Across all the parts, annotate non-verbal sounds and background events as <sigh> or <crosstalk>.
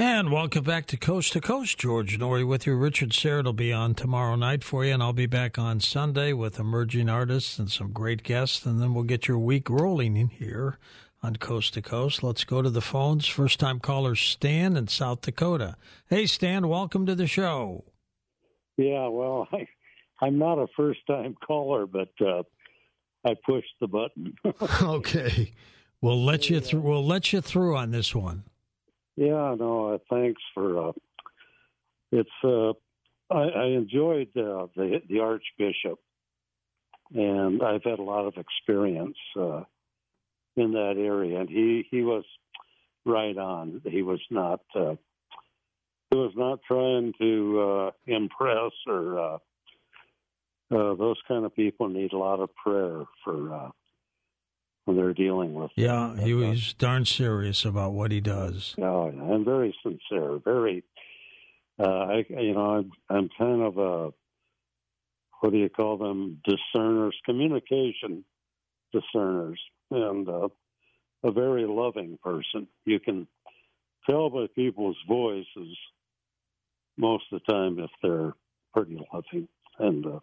And welcome back to Coast to Coast. George Noory with you. Richard Syrett will be on tomorrow night for you, and I'll be back on Sunday with emerging artists and some great guests, and then we'll get your week rolling in here on Coast to Coast. Let's go to the phones. First time caller Stan in South Dakota. Hey, Stan, welcome to the show. Yeah, well, <laughs> I, I'm not a first time caller, but uh, I pushed the button. <laughs> okay. We'll let you through. We'll let you through on this one. Yeah, no, uh, thanks for. Uh, it's. Uh, I, I enjoyed uh, the the Archbishop, and I've had a lot of experience uh, in that area, and he he was right on. He was not. Uh, he was not trying to uh, impress or. Uh, uh, those kind of people need a lot of prayer for uh, they're dealing with. Yeah, he was darn serious about what he does. Oh, I'm very sincere. Very, uh, I you know I'm I'm kind of a what do you call them discerners, communication discerners, and uh, a very loving person. You can tell by people's voices most of the time if they're pretty loving. And uh,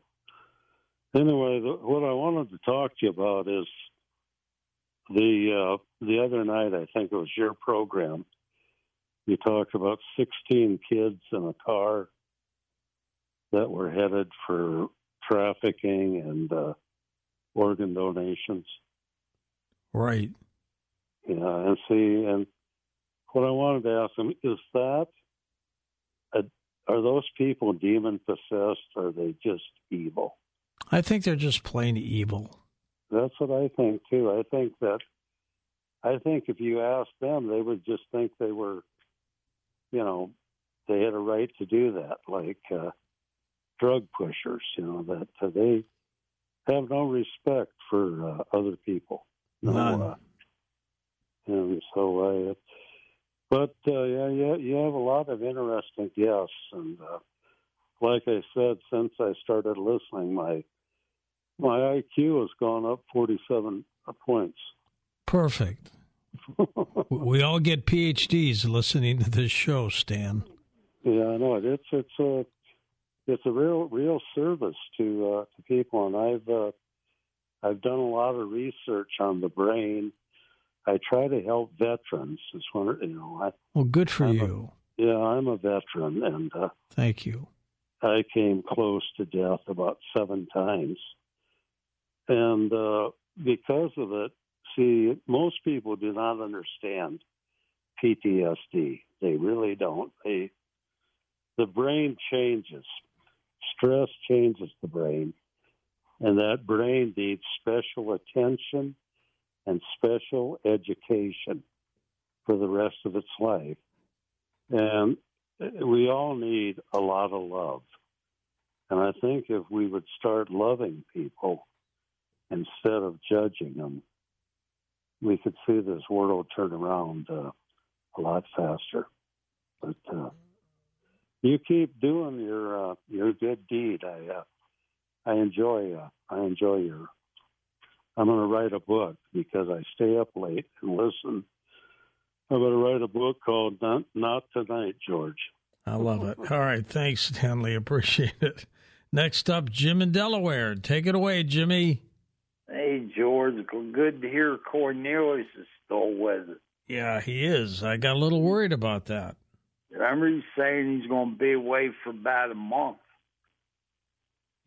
anyway, the, what I wanted to talk to you about is the uh, the other night. I think it was your program. You talked about 16 kids in a car that were headed for trafficking and uh, organ donations. Right. Yeah, and see, and what I wanted to ask them is that a, are those people demon possessed? Or are they just evil? I think they're just plain evil. That's what I think too. I think that I think if you ask them, they would just think they were, you know, they had a right to do that, like uh, drug pushers. You know that uh, they have no respect for uh, other people. No, None. Uh, and so I. But uh, yeah, yeah, you have a lot of interesting guests, and uh, like I said, since I started listening, my my IQ has gone up 47 points. Perfect. <laughs> we all get PhDs listening to this show, Stan. Yeah, I know it. It's it's a it's a real real service to uh, to people, and I've uh, I've done a lot of research on the brain. I try to help veterans. It's one, you know. I, well, good for I'm you. A, yeah, I'm a veteran, and uh, thank you. I came close to death about seven times and uh, because of it, see, most people do not understand PTSD. They really don't. They, the brain changes. Stress changes the brain, and that brain needs special attention and special education for the rest of its life. And we all need a lot of love. And I think if we would start loving people, instead of judging them, we could see this world turn around uh, a lot faster. But uh, you keep doing your uh, your good deed. I uh, I enjoy uh, I enjoy your. I'm going to write a book because I stay up late and listen. I'm going to write a book called Not, Not Tonight, George. I love it. All right, thanks, Stanley. Appreciate it. Next up, Jim in Delaware. Take it away, Jimmy. Hey, George. Good to hear Cornelius is still with it. Yeah, he is. I got a little worried about that. Remember, he's saying he's going to be away for about a month.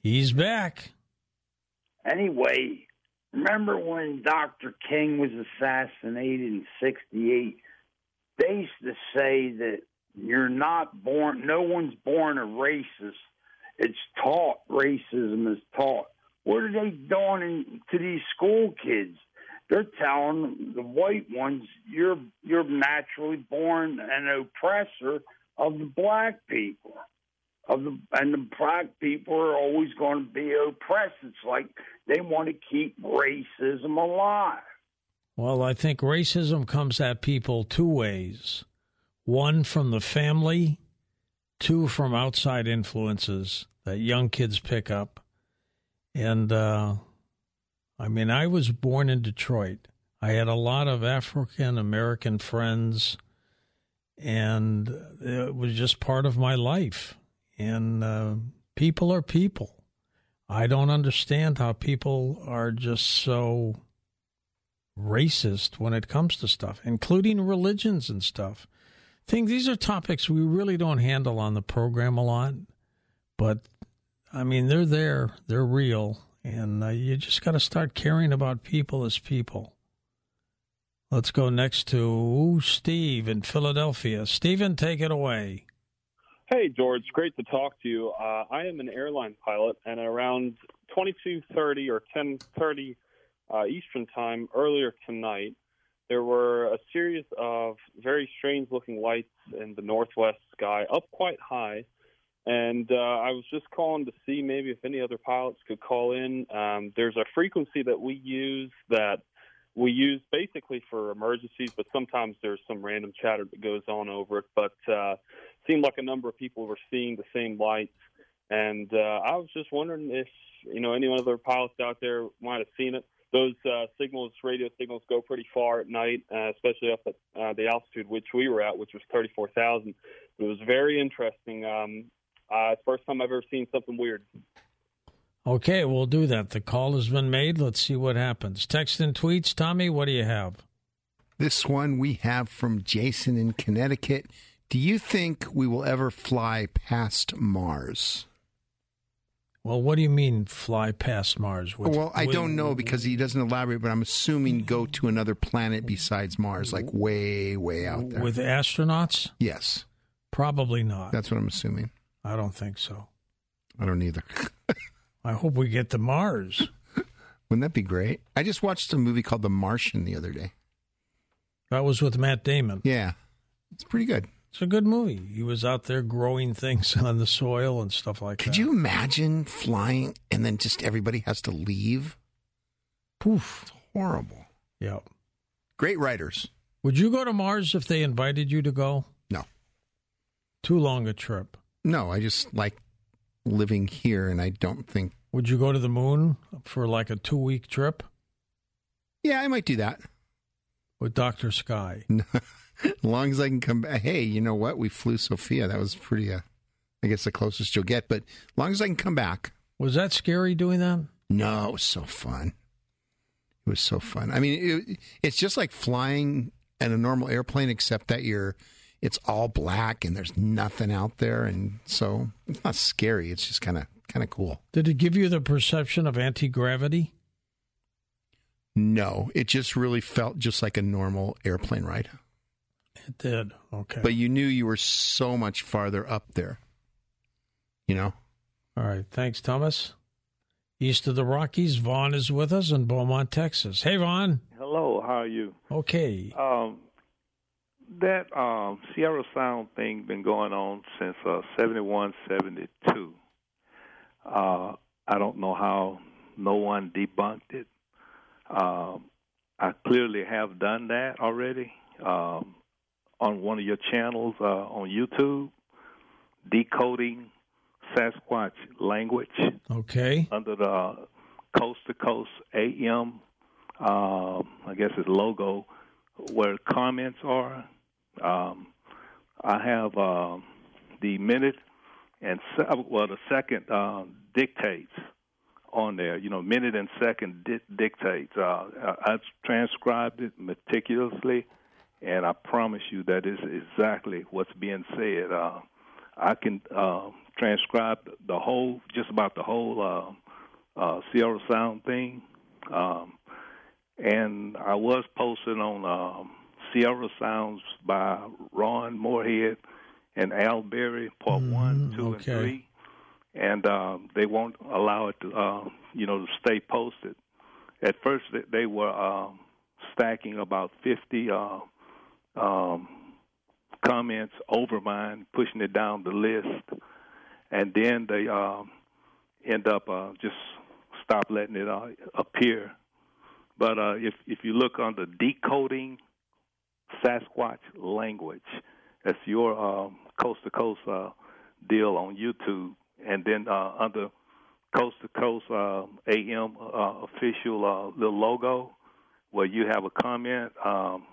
He's back. Anyway, remember when Dr. King was assassinated in 68? They used to say that you're not born, no one's born a racist. It's taught, racism is taught. What are they doing to these school kids? They're telling the white ones you're you're naturally born an oppressor of the black people. Of the and the black people are always going to be oppressed. It's like they want to keep racism alive. Well, I think racism comes at people two ways. One from the family, two from outside influences that young kids pick up. And uh, I mean, I was born in Detroit. I had a lot of African American friends, and it was just part of my life. And uh, people are people. I don't understand how people are just so racist when it comes to stuff, including religions and stuff. Think these are topics we really don't handle on the program a lot, but I mean they're there, they're real, and uh, you just got to start caring about people as people. Let's go next to Steve in Philadelphia. Stephen, take it away. Hey, George. Great to talk to you. Uh, I am an airline pilot, and around 22:30 or 10:30 uh, Eastern Time earlier tonight, there were a series of very strange-looking lights in the northwest sky, up quite high. And uh, I was just calling to see maybe if any other pilots could call in. Um, there's a frequency that we use that we use basically for emergencies, but sometimes there's some random chatter that goes on over it. But uh, seemed like a number of people were seeing the same lights, and uh, I was just wondering if you know any other pilots out there might have seen it. Those uh, signals, radio signals, go pretty far at night, uh, especially up at uh, the altitude which we were at, which was 34,000. It was very interesting. Um, uh, first time I've ever seen something weird. Okay, we'll do that. The call has been made. Let's see what happens. Text and tweets. Tommy, what do you have? This one we have from Jason in Connecticut. Do you think we will ever fly past Mars? Well, what do you mean fly past Mars? With, well, I with, don't know because he doesn't elaborate, but I'm assuming go to another planet besides Mars, like way, way out there. With astronauts? Yes. Probably not. That's what I'm assuming. I don't think so. I don't either. <laughs> I hope we get to Mars. <laughs> Wouldn't that be great? I just watched a movie called The Martian the other day. That was with Matt Damon. Yeah. It's pretty good. It's a good movie. He was out there growing things <laughs> on the soil and stuff like Could that. Could you imagine flying and then just everybody has to leave? Poof. It's horrible. Yep. Great writers. Would you go to Mars if they invited you to go? No. Too long a trip. No, I just like living here, and I don't think. Would you go to the moon for like a two week trip? Yeah, I might do that with Doctor Sky. <laughs> as long as I can come back. Hey, you know what? We flew SOFIA. That was pretty. Uh, I guess the closest you'll get. But as long as I can come back. Was that scary doing that? No, it was so fun. It was so fun. I mean, it, it's just like flying in a normal airplane, except that you're it's all black and there's nothing out there, and so it's not scary. It's just kind of kind of cool. Did it give you the perception of anti gravity? No, it just really felt just like a normal airplane ride. It did. Okay. But you knew you were so much farther up there. You know? All right. Thanks, Thomas. East of the Rockies, Vaughn is with us in Beaumont, Texas. Hey, Vaughn. Hello. How are you? Okay. Um, that um, Sierra Sound thing been going on since uh, 71, 72. Uh, I don't know how no one debunked it. Um, I clearly have done that already um, on one of your channels uh, on YouTube, decoding Sasquatch language. Okay. Under the Coast to Coast AM, uh, I guess its logo, where comments are. Um, I have uh, the minute and se- well the second uh, dictates on there. You know, minute and second di- dictates. Uh, I've transcribed it meticulously, and I promise you that is exactly what's being said. Uh, I can uh, transcribe the whole, just about the whole uh, uh, Sierra Sound thing. Um, and I was posting on um, Sierra Sounds by Ron Morehead and Al Berry, part mm, one, two, okay. and three. And uh, they won't allow it to, uh, you know, to stay posted. At first, they were uh, stacking about 50 uh, um, comments over mine, pushing it down the list. And then they uh, end up uh, just stop letting it uh, appear. But uh, if if you look under decoding Sasquatch language. That's your um, coast to coast uh, deal on YouTube, and then uh, under coast to coast uh, AM uh, official uh, little logo, where you have a comment. Um,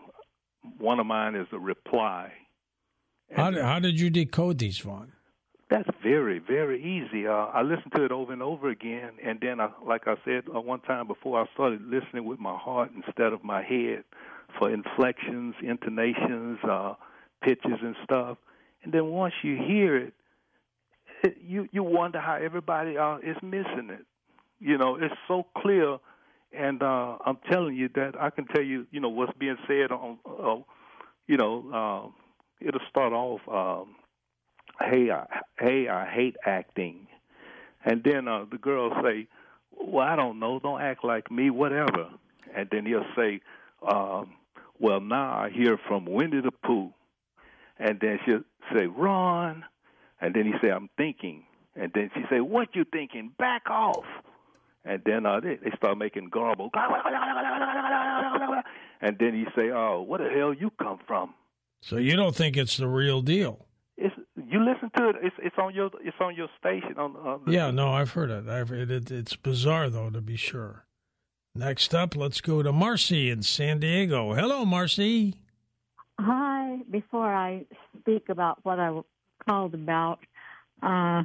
one of mine is a reply, How did, how did you decode these, Vaughn? That's very, very easy. Uh, I listened to it over and over again, and then, I, like I said uh, one time before, I started listening with my heart instead of my head for inflections, intonations, uh, pitches, and stuff. And then once you hear it, it you you wonder how everybody uh, is missing it. You know, it's so clear, and uh, I'm telling you that I can tell you, you know, what's being said on, uh, you know, uh, it'll start off. Um, hey, I, hey, I hate acting. And then uh, the girl say, well, I don't know, don't act like me, whatever. And then he'll say, um, well, now I hear from Winnie the Pooh. And then she'll say, Ron. And then he say, I'm thinking. And then she say, what you thinking? Back off. And then uh, they, they start making garble. And then he say, oh, where the hell you come from? So you don't think it's the real deal? It's you listen to it. It's it's on your it's on your station. On, on the, yeah, no, I've heard it. I've it, it, It's bizarre though, to be sure. Next up, let's go to Marcy in San Diego. Hello, Marcy. Hi. Before I speak about what I called about, uh,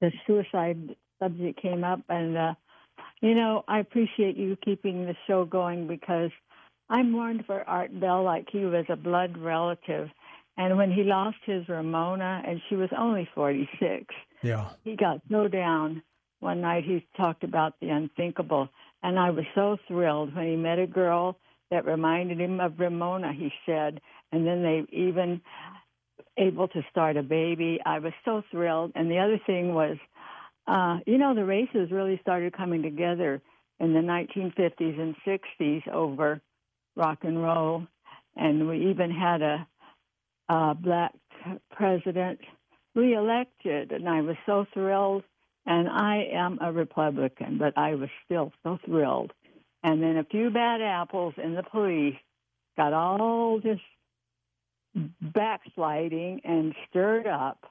the suicide subject came up, and uh, you know I appreciate you keeping the show going because I mourned for Art Bell like he was a blood relative and when he lost his Ramona, and she was only 46, yeah, he got so down. One night he talked about the unthinkable, and I was so thrilled when he met a girl that reminded him of Ramona. He said, and then they even able to start a baby. I was so thrilled. And the other thing was, uh, you know, the races really started coming together in the 1950s and 60s over rock and roll, and we even had a uh, black president reelected, and I was so thrilled. And I am a Republican, but I was still so thrilled. And then a few bad apples in the police got all this backsliding and stirred up.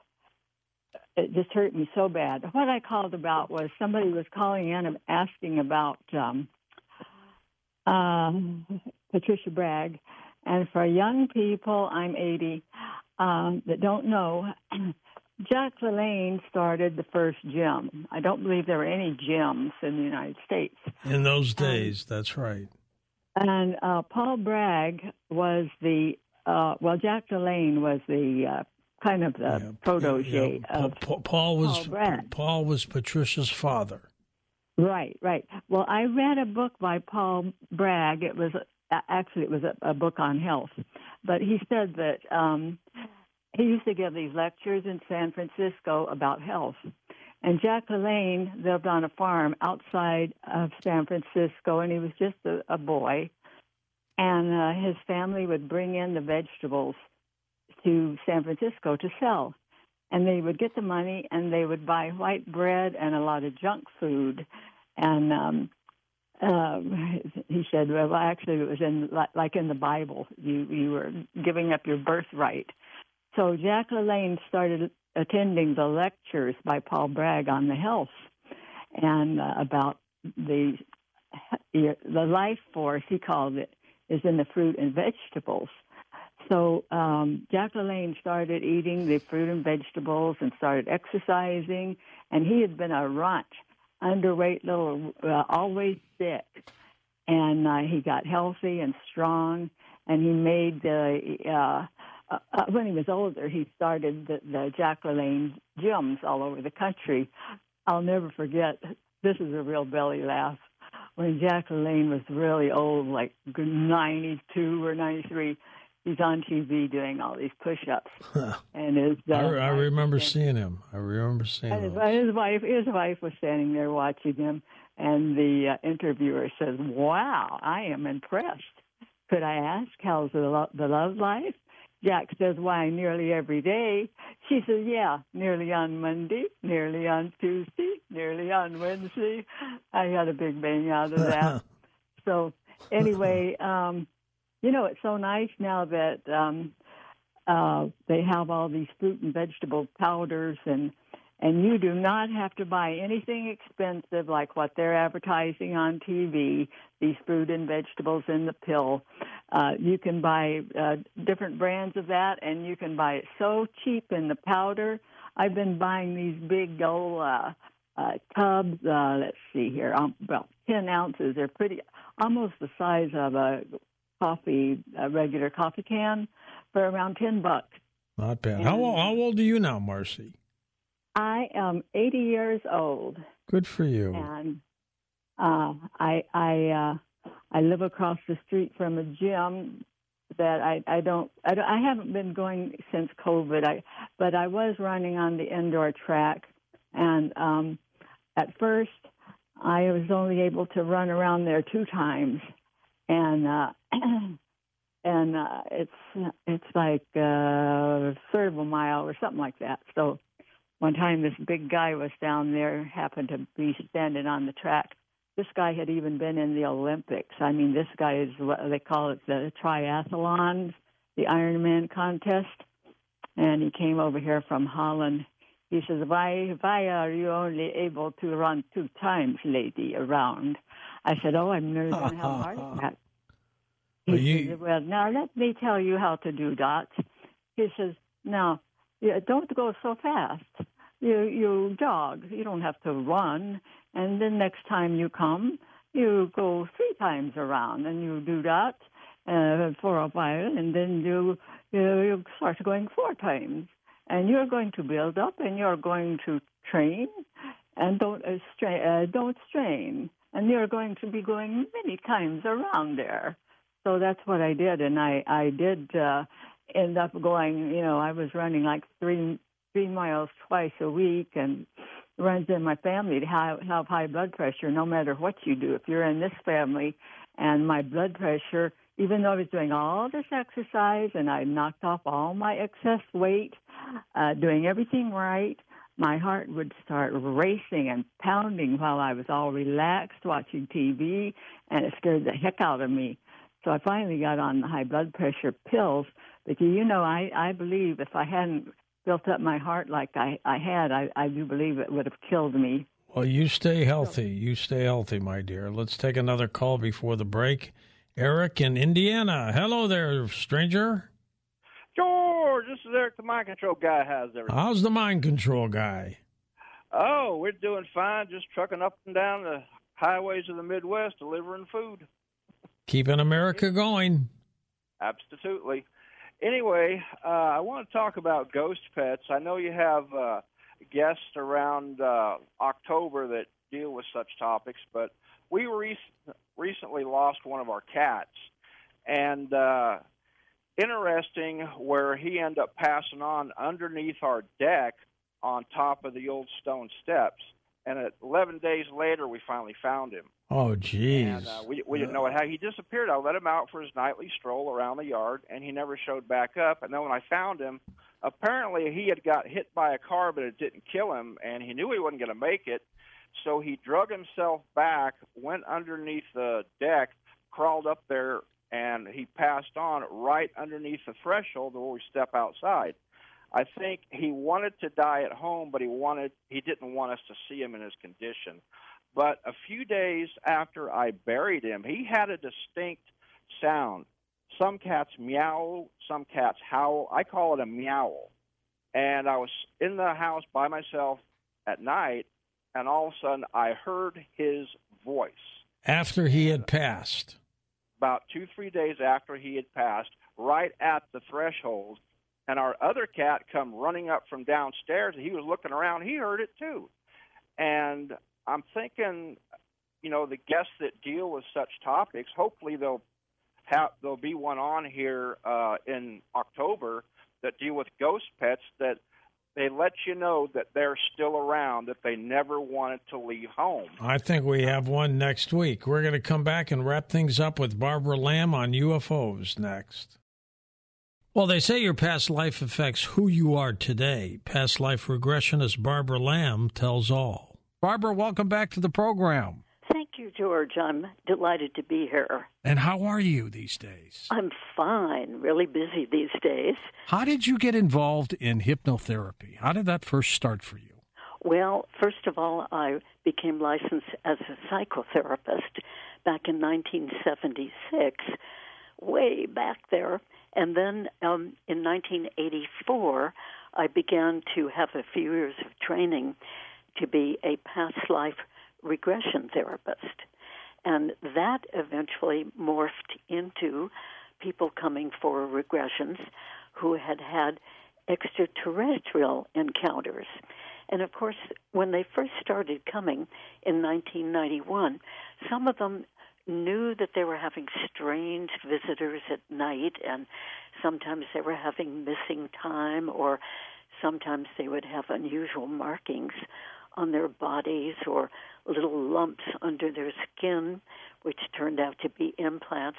It just hurt me so bad. What I called about was somebody was calling in and asking about um, uh, Patricia Bragg and for young people, I'm 80, um, that don't know, <clears throat> Jack LaLanne started the first gym. I don't believe there were any gyms in the United States. In those days, um, that's right. And uh, Paul Bragg was the, uh, well, Jack LaLanne was the uh, kind of the yeah, protege yeah, of Paul, Paul was Paul, Bragg. Paul was Patricia's father. Right, right. Well, I read a book by Paul Bragg. It was actually it was a, a book on health, but he said that um, he used to give these lectures in San Francisco about health. And Jack LaLanne lived on a farm outside of San Francisco, and he was just a, a boy. And uh, his family would bring in the vegetables to San Francisco to sell. And they would get the money and they would buy white bread and a lot of junk food. And um, um, he said, "Well, actually, it was in like in the Bible. You you were giving up your birthright." So Jack LaLanne started attending the lectures by Paul Bragg on the health and uh, about the the life force he called it is in the fruit and vegetables. So um, Jack LaLanne started eating the fruit and vegetables and started exercising, and he had been a runt underweight little, uh, always sick. And uh, he got healthy and strong, and he made the. Uh, uh, uh, when he was older, he started the, the Jack LaLanne gyms all over the country. I'll never forget. This is a real belly laugh. When Jack LaLanne was really old, like 92 or 93, he's on TV doing all these push-ups. <laughs> and his uh, I, I remember seeing him. I remember seeing his, his, wife. His wife was standing there watching him, and the uh, interviewer says, "Wow, I am impressed. Could I ask how's the lo- the love life?" Jack says, Why, nearly every day. She says, Yeah, nearly on Monday, nearly on Tuesday, nearly on Wednesday. I had a big bang out of that. <laughs> so, anyway, um, you know, it's so nice now that um, uh, they have all these fruit and vegetable powders and And you do not have to buy anything expensive like what they're advertising on TV, these fruit and vegetables in the pill. Uh, you can buy uh, different brands of that, and you can buy it so cheap in the powder. I've been buying these big old uh, uh, tubs. Uh, let's see here, um, about ten ounces. They're pretty, almost the size of a coffee, a regular coffee can, for around ten bucks. Not bad. How, old, how old are you now, Marcy? I am 80 years old. Good for you. And uh, I I uh, I live across the street from a gym that I I don't I don't, I haven't been going since COVID. I but I was running on the indoor track, and um, at first I was only able to run around there two times, and uh, <clears throat> and uh, it's it's like uh, a third of a mile or something like that. So one time this big guy was down there, happened to be standing on the track. This guy had even been in the Olympics. I mean, this guy is what they call it the triathlons, the Ironman contest. And he came over here from Holland. He says, "Why, why are you only able to run two times, lady, around?" I said, "Oh, I'm going to have a heart <laughs> attack." He Well, you- said, "Well, now let me tell you how to do that." He says, "Now, yeah, don't go so fast. You you jog. You don't have to run. And then next time you come, you go three times around, and you do that uh, for a while, and then you you, you start going four times, and you're going to build up, and you're going to train, and don't uh, strain, uh, don't strain, and you're going to be going many times around there. So that's what I did, and I I did uh, end up going. You know, I was running like three three miles twice a week, and runs in my family to have, have high blood pressure. No matter what you do, if you're in this family, and my blood pressure, even though I was doing all this exercise and I knocked off all my excess weight, uh, doing everything right, my heart would start racing and pounding while I was all relaxed watching TV, and it scared the heck out of me. So I finally got on the high blood pressure pills. But you know, I I believe if I hadn't built up my heart like I I had, I I do believe it would have killed me. Well, you stay healthy. You stay healthy, my dear. Let's take another call before the break. Eric in Indiana. Hello there, stranger. George, this is Eric, the mind control guy. How's everything? How's the mind control guy? Oh, we're doing fine. Just trucking up and down the highways of the Midwest, delivering food. Keeping America going. Absolutely. Anyway, uh, I want to talk about ghost pets. I know you have uh, guests around uh, October that deal with such topics, but we re- recently lost one of our cats, and uh, interesting where he ended up passing on underneath our deck on top of the old stone steps. And at 11 days later, we finally found him. Oh, jeez. And uh, we we didn't know what how he disappeared. I let him out for his nightly stroll around the yard, and he never showed back up. And then when I found him, apparently he had got hit by a car, but it didn't kill him, and he knew he wasn't going to make it. So he drug himself back, went underneath the deck, crawled up there, and he passed on right underneath the threshold where we step outside. I think he wanted to die at home, but he wanted he didn't want us to see him in his condition. But a few days after I buried him, he had a distinct sound. Some cats meow, some cats howl. I call it a meow. And I was in the house by myself at night, and all of a sudden I heard his voice. After he had passed. About two, three days after he had passed, right at the threshold, and our other cat come running up from downstairs, and he was looking around. He heard it too, and I'm thinking, you know, the guests that deal with such topics, hopefully they'll have there'll be one on here uh, in October that deal with ghost pets that they let you know that they're still around, that they never wanted to leave home. I think we have one next week. We're going to come back and wrap things up with Barbara Lamb on UFOs next. Well, they say your past life affects who you are today. Past life regressionist Barbara Lamb tells all. Barbara, welcome back to the program. Thank you, George. I'm delighted to be here. And how are you these days? I'm fine, really busy these days. How did you get involved in hypnotherapy? How did that first start for you? Well, first of all, I became licensed as a psychotherapist back in 1976, way back there. And then um, in 1984, I began to have a few years of training to be a past life regression therapist. And that eventually morphed into people coming for regressions who had had extraterrestrial encounters. And of course, when they first started coming in 1991, some of them knew that they were having strange visitors at night, and sometimes they were having missing time, or sometimes they would have unusual markings on their bodies or little lumps under their skin, which turned out to be implants.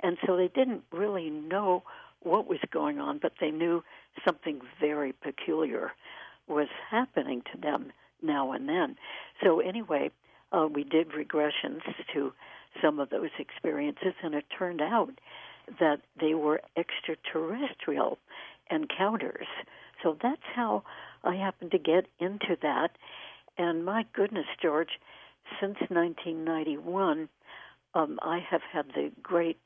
And so they didn't really know what was going on, but they knew something very peculiar was happening to them now and then. So, anyway, uh, we did regressions to some of those experiences, and it turned out that they were extraterrestrial encounters. So that's how I happened to get into that. And my goodness, George, since 1991, um, I have had the great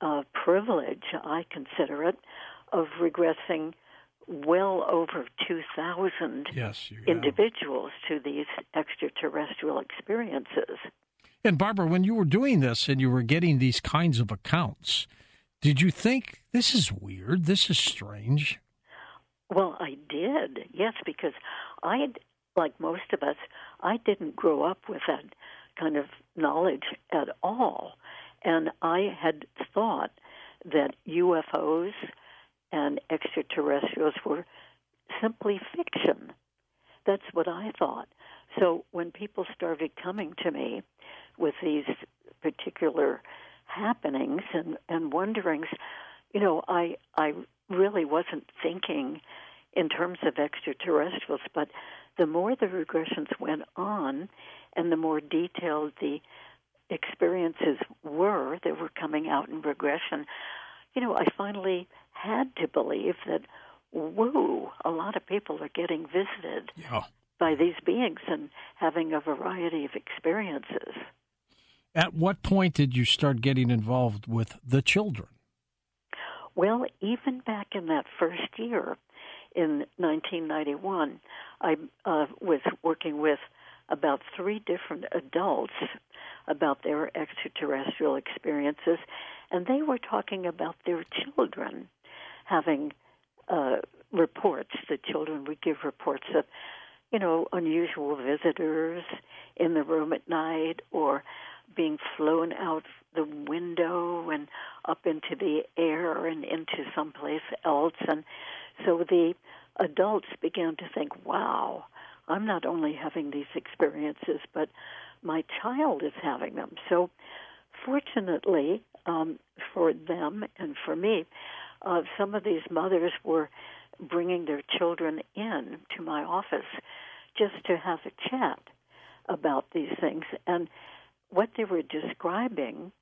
uh, privilege, I consider it, of regressing well over 2,000 yes, individuals to these extraterrestrial experiences. And Barbara, when you were doing this and you were getting these kinds of accounts, did you think this is weird? This is strange? Well, I did, yes, because I, like most of us, I didn't grow up with that kind of knowledge at all. And I had thought that UFOs and extraterrestrials were simply fiction. That's what I thought. So when people started coming to me with these particular happenings and, and wonderings, you know, I I really wasn't thinking in terms of extraterrestrials, but the more the regressions went on and the more detailed the experiences were that were coming out in regression, you know, I finally had to believe that, whoa, a lot of people are getting visited yeah. by these beings and having a variety of experiences. At what point did you start getting involved with the children? Well, even back in that first year, in 1991, I uh, was working with about three different adults about their extraterrestrial experiences, and they were talking about their children having uh, reports. The children would give reports of, you know, unusual visitors in the room at night or being flown out the window and up into the air and into someplace else. And so the adults began to think, wow, I'm not only having these experiences, but my child is having them. So, fortunately um, for them and for me, uh, some of these mothers were bringing their children in to my office just to have a chat about these things. And what they were describing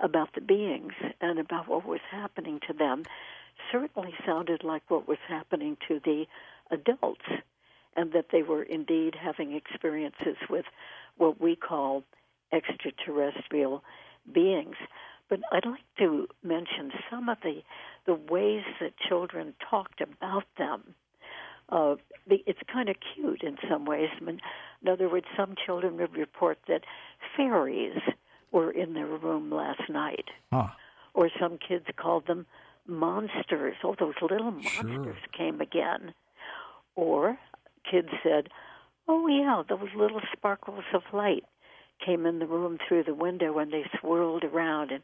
about the beings and about what was happening to them certainly sounded like what was happening to the adults, and that they were indeed having experiences with what we call extraterrestrial beings. But I'd like to mention some of the the ways that children talked about them. Uh, it's kind of cute in some ways. I mean, in other words, some children would report that fairies were in their room last night, huh. or some kids called them monsters. Oh, those little monsters Sure. came again. Or kids said, "Oh yeah, those little sparkles of light came in the room through the window and they swirled around and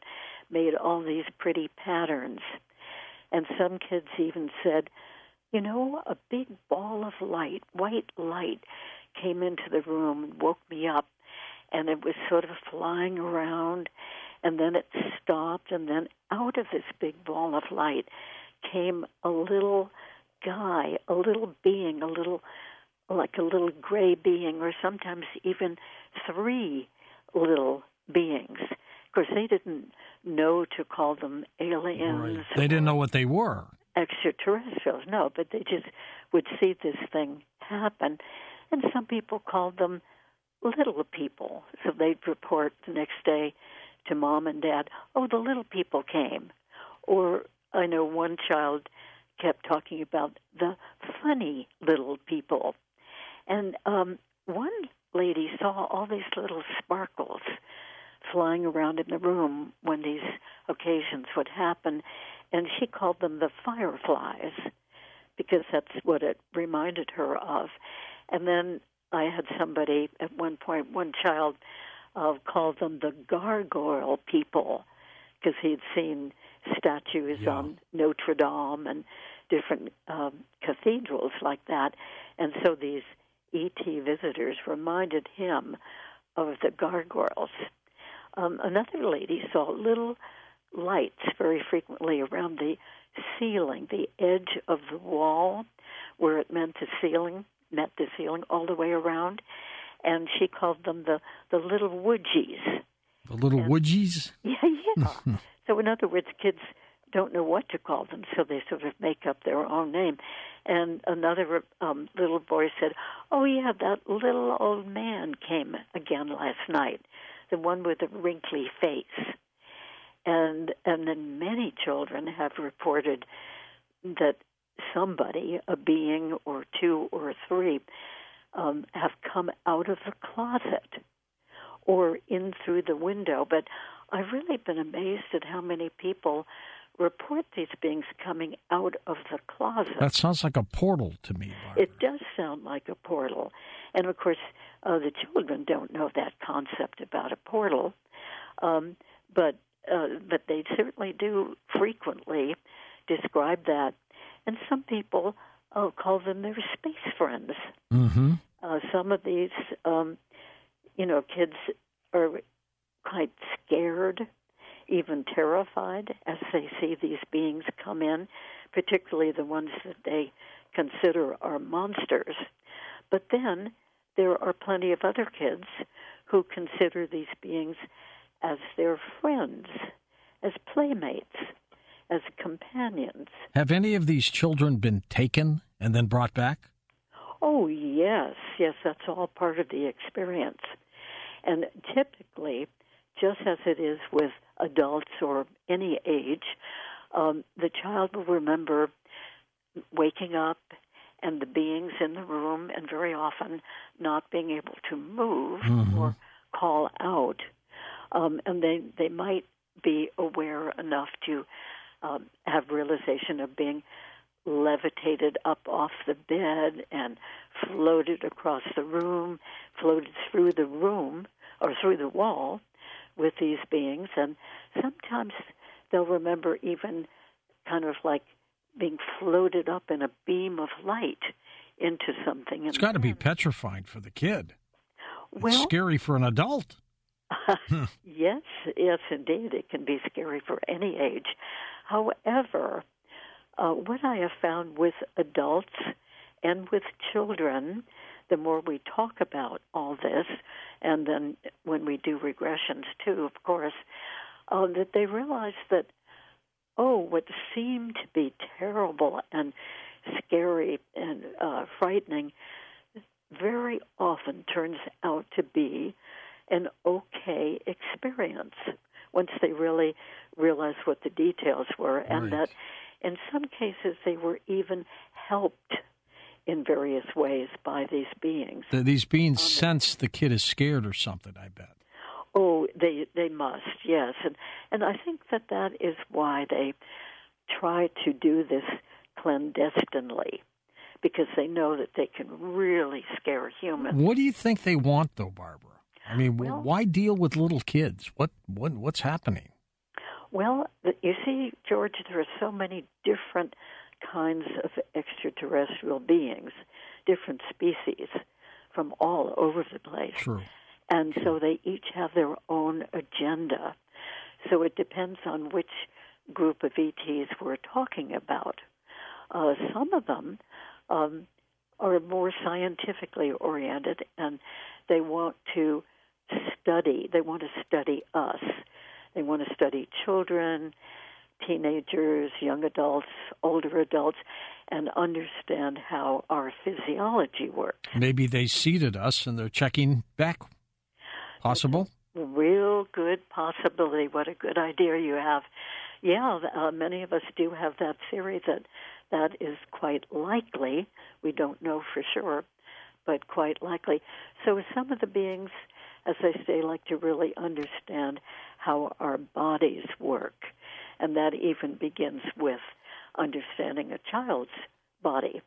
made all these pretty patterns." And some kids even said, "You know, a big ball of light, white light, came into the room and woke me up, and it was sort of flying around." And then it stopped, and then out of this big ball of light came a little guy, a little being, a little like a little gray being, or sometimes even three little beings. Of course, they didn't know to call them aliens. Right. They didn't know what they were. extraterrestrials, no, but they just would see this thing happen. And some people called them little people. So they'd report the next day to mom and dad, "Oh, the little people came," or I know one child kept talking about the funny little people, and um, one lady saw all these little sparkles flying around in the room when these occasions would happen, and she called them the fireflies because that's what it reminded her of. And then I had somebody at one point, one child, uh, called them the gargoyle people because he'd seen statues Yeah. on Notre Dame and different um, cathedrals like that. And so these ET visitors reminded him of the gargoyles. Um, another lady saw little lights very frequently around the ceiling, the edge of the wall where it meant the ceiling, met the ceiling all the way around. And she called them the, the little woodgies. The little And- woodgies. <laughs> Yeah, yeah. <laughs> so, in other words, kids don't know what to call them, so they sort of make up their own name. And another um, little boy said, "Oh yeah, that little old man came again last night, the one with the wrinkly face." And and then many children have reported that somebody, a being or two or three, um, have come out of the closet or in through the window. But I've really been amazed at how many people report these beings coming out of the closet. That sounds like a portal to me. Barbara. It does sound like a portal. And of course, uh, the children don't know that concept about a portal. Um, but uh, but they certainly do frequently describe that. And some people uh, call them their space friends. Mm-hmm. Uh, some of these, um, you know, kids are quite scared, even terrified as they see these beings come in, particularly the ones that they consider are monsters. But then there are plenty of other kids who consider these beings as their friends, as playmates, as companions. Have any of these children been taken and then brought back? Oh, yes, yes, that's all part of the experience. And typically, just as it is with adults or any age, um, the child will remember waking up and the beings in the room, and very often not being able to move Mhm. or call out. Um, and they, they might be aware enough to um, have realization of being levitated up off the bed and floated across the room, floated through the room or through the wall with these beings. And sometimes they'll remember even kind of like being floated up in a beam of light into something. It's got to be petrifying for the kid. It's well, scary for an adult. <laughs> yes, yes, indeed. It can be scary for any age. However, uh, what I have found with adults and with children, the more we talk about all this, and then when we do regressions too, of course, uh, that they realize that, oh, what seemed to be terrible and scary and uh, frightening very often turns out to be an okay experience once they really realize what the details were, and Right. that in some cases they were even helped in various ways by these beings. Th- These beings sense the kid is scared or something, I bet. Oh, they they must, yes, and and I think that that is why they try to do this clandestinely, because they know that they can really scare humans. What do you think they want, though, Barbara? I mean, Well- why deal with little kids? What what what's happening? Well, you see, George, there are so many different kinds of extraterrestrial beings, different species from all over the place. And so they each have their own agenda. So it depends on which group of ETs we're talking about. Uh, some of them um, are more scientifically oriented and they want to study, they want to study us. They want to study children, teenagers, young adults, older adults, and understand how our physiology works. Maybe they seeded us and they're checking back. Possible? Real good possibility. What a good idea you have. Yeah, uh, many of us do have that theory that that is quite likely. We don't know for sure, but quite likely. So some of the beings, as I say, like to really understand how our bodies work. And that even begins with understanding a child's body.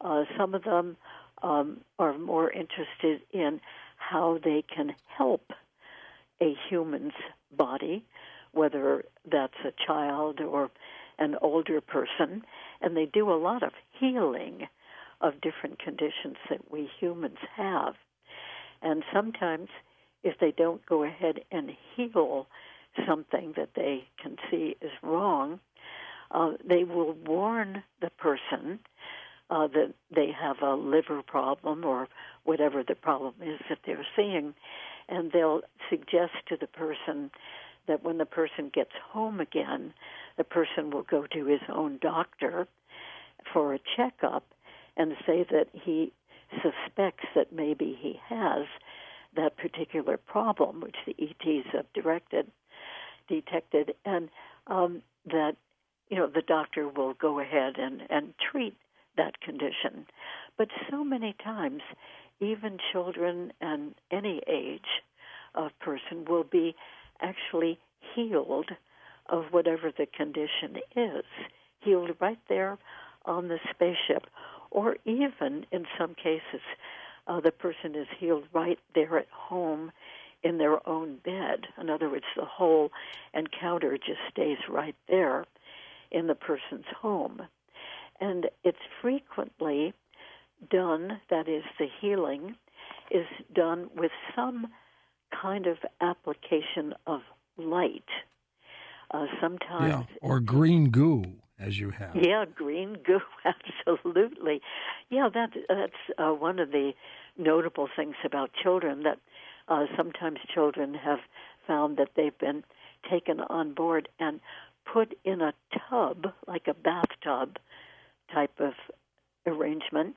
Uh, some of them um, are more interested in how they can help a human's body, whether that's a child or an older person, and they do a lot of healing of different conditions that we humans have. And sometimes, if they don't go ahead and heal something that they can see is wrong, uh, they will warn the person uh, that they have a liver problem or whatever the problem is that they're seeing, and they'll suggest to the person that when the person gets home again, the person will go to his own doctor for a checkup and say that he suspects that maybe he has that particular problem, which the ETs have directed, detected, and um, that you know the doctor will go ahead and and treat that condition. But so many times, even children and any age of person will be actually healed of whatever the condition is, healed right there on the spaceship, or even in some cases, uh, the person is healed right there at home in their own bed. In other words, the whole encounter just stays right there in the person's home. And it's frequently done, that is, the healing is done with some kind of application of light. Uh, sometimes. Yeah, or green goo, as you have. Yeah, green goo, <laughs> absolutely. Yeah, that that's uh, one of the notable things about children that uh, sometimes children have found that they've been taken on board and put in a tub, like a bathtub type of arrangement,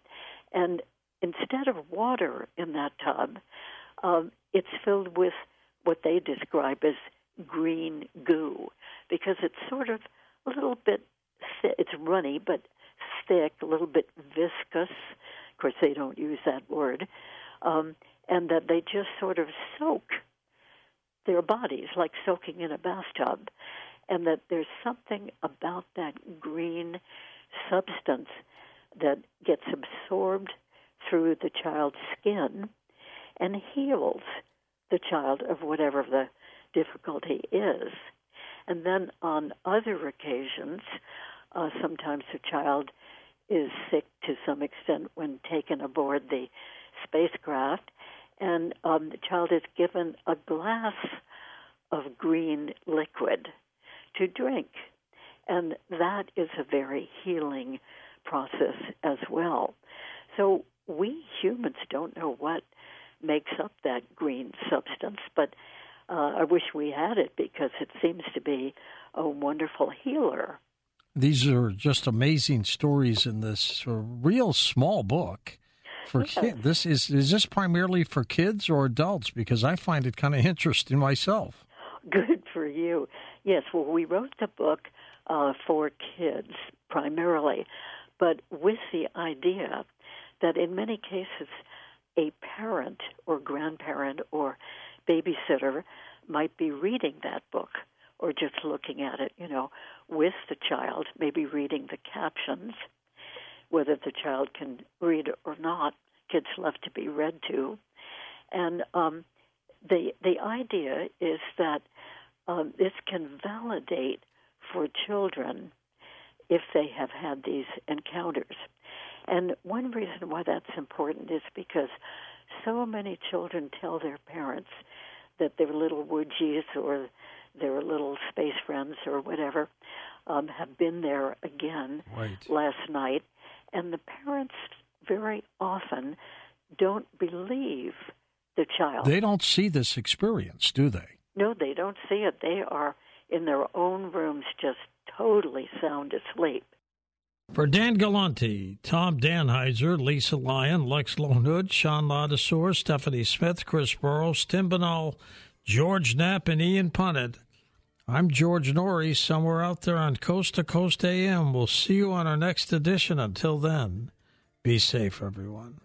and instead of water in that tub, um, it's filled with what they describe as green goo because it's sort of a little bit it's runny but thick, a little bit viscous. Of course, they don't use that word, um, and that they just sort of soak their bodies like soaking in a bathtub, and that there's something about that green substance that gets absorbed through the child's skin and heals the child of whatever the difficulty is. And then on other occasions, uh, sometimes the child is sick to some extent when taken aboard the spacecraft, and um, the child is given a glass of green liquid to drink. And that is a very healing process as well. So we humans don't know what makes up that green substance, but uh, I wish we had it because it seems to be a wonderful healer. These are just amazing stories in this real small book for yes. kids. This is is this primarily for kids or adults? Because I find it kind of interesting myself. Good for you. Yes. Well, we wrote the book uh, for kids primarily, but with the idea that in many cases a parent or grandparent or babysitter might be reading that book or just looking at it, you know, with the child, maybe reading the captions, whether the child can read or not. Kids love to be read to, and um, the the idea is that um, this can validate for children if they have had these encounters. And one reason why that's important is because so many children tell their parents that their little woodgies or their little space friends or whatever um, have been there again right. last night. And the parents very often don't believe the child. They don't see this experience, do they? No, they don't see it. They are in their own rooms just totally sound asleep. For Dan Galante, Tom Danheiser, Lisa Lyon, Lex Lonehood, Sean Ladasor, Stephanie Smith, Chris Burrows, Tim Binnall, George Knapp, and Ian Punnett, I'm George Noory, somewhere out there on Coast to Coast AM. We'll see you on our next edition. Until then, be safe, everyone.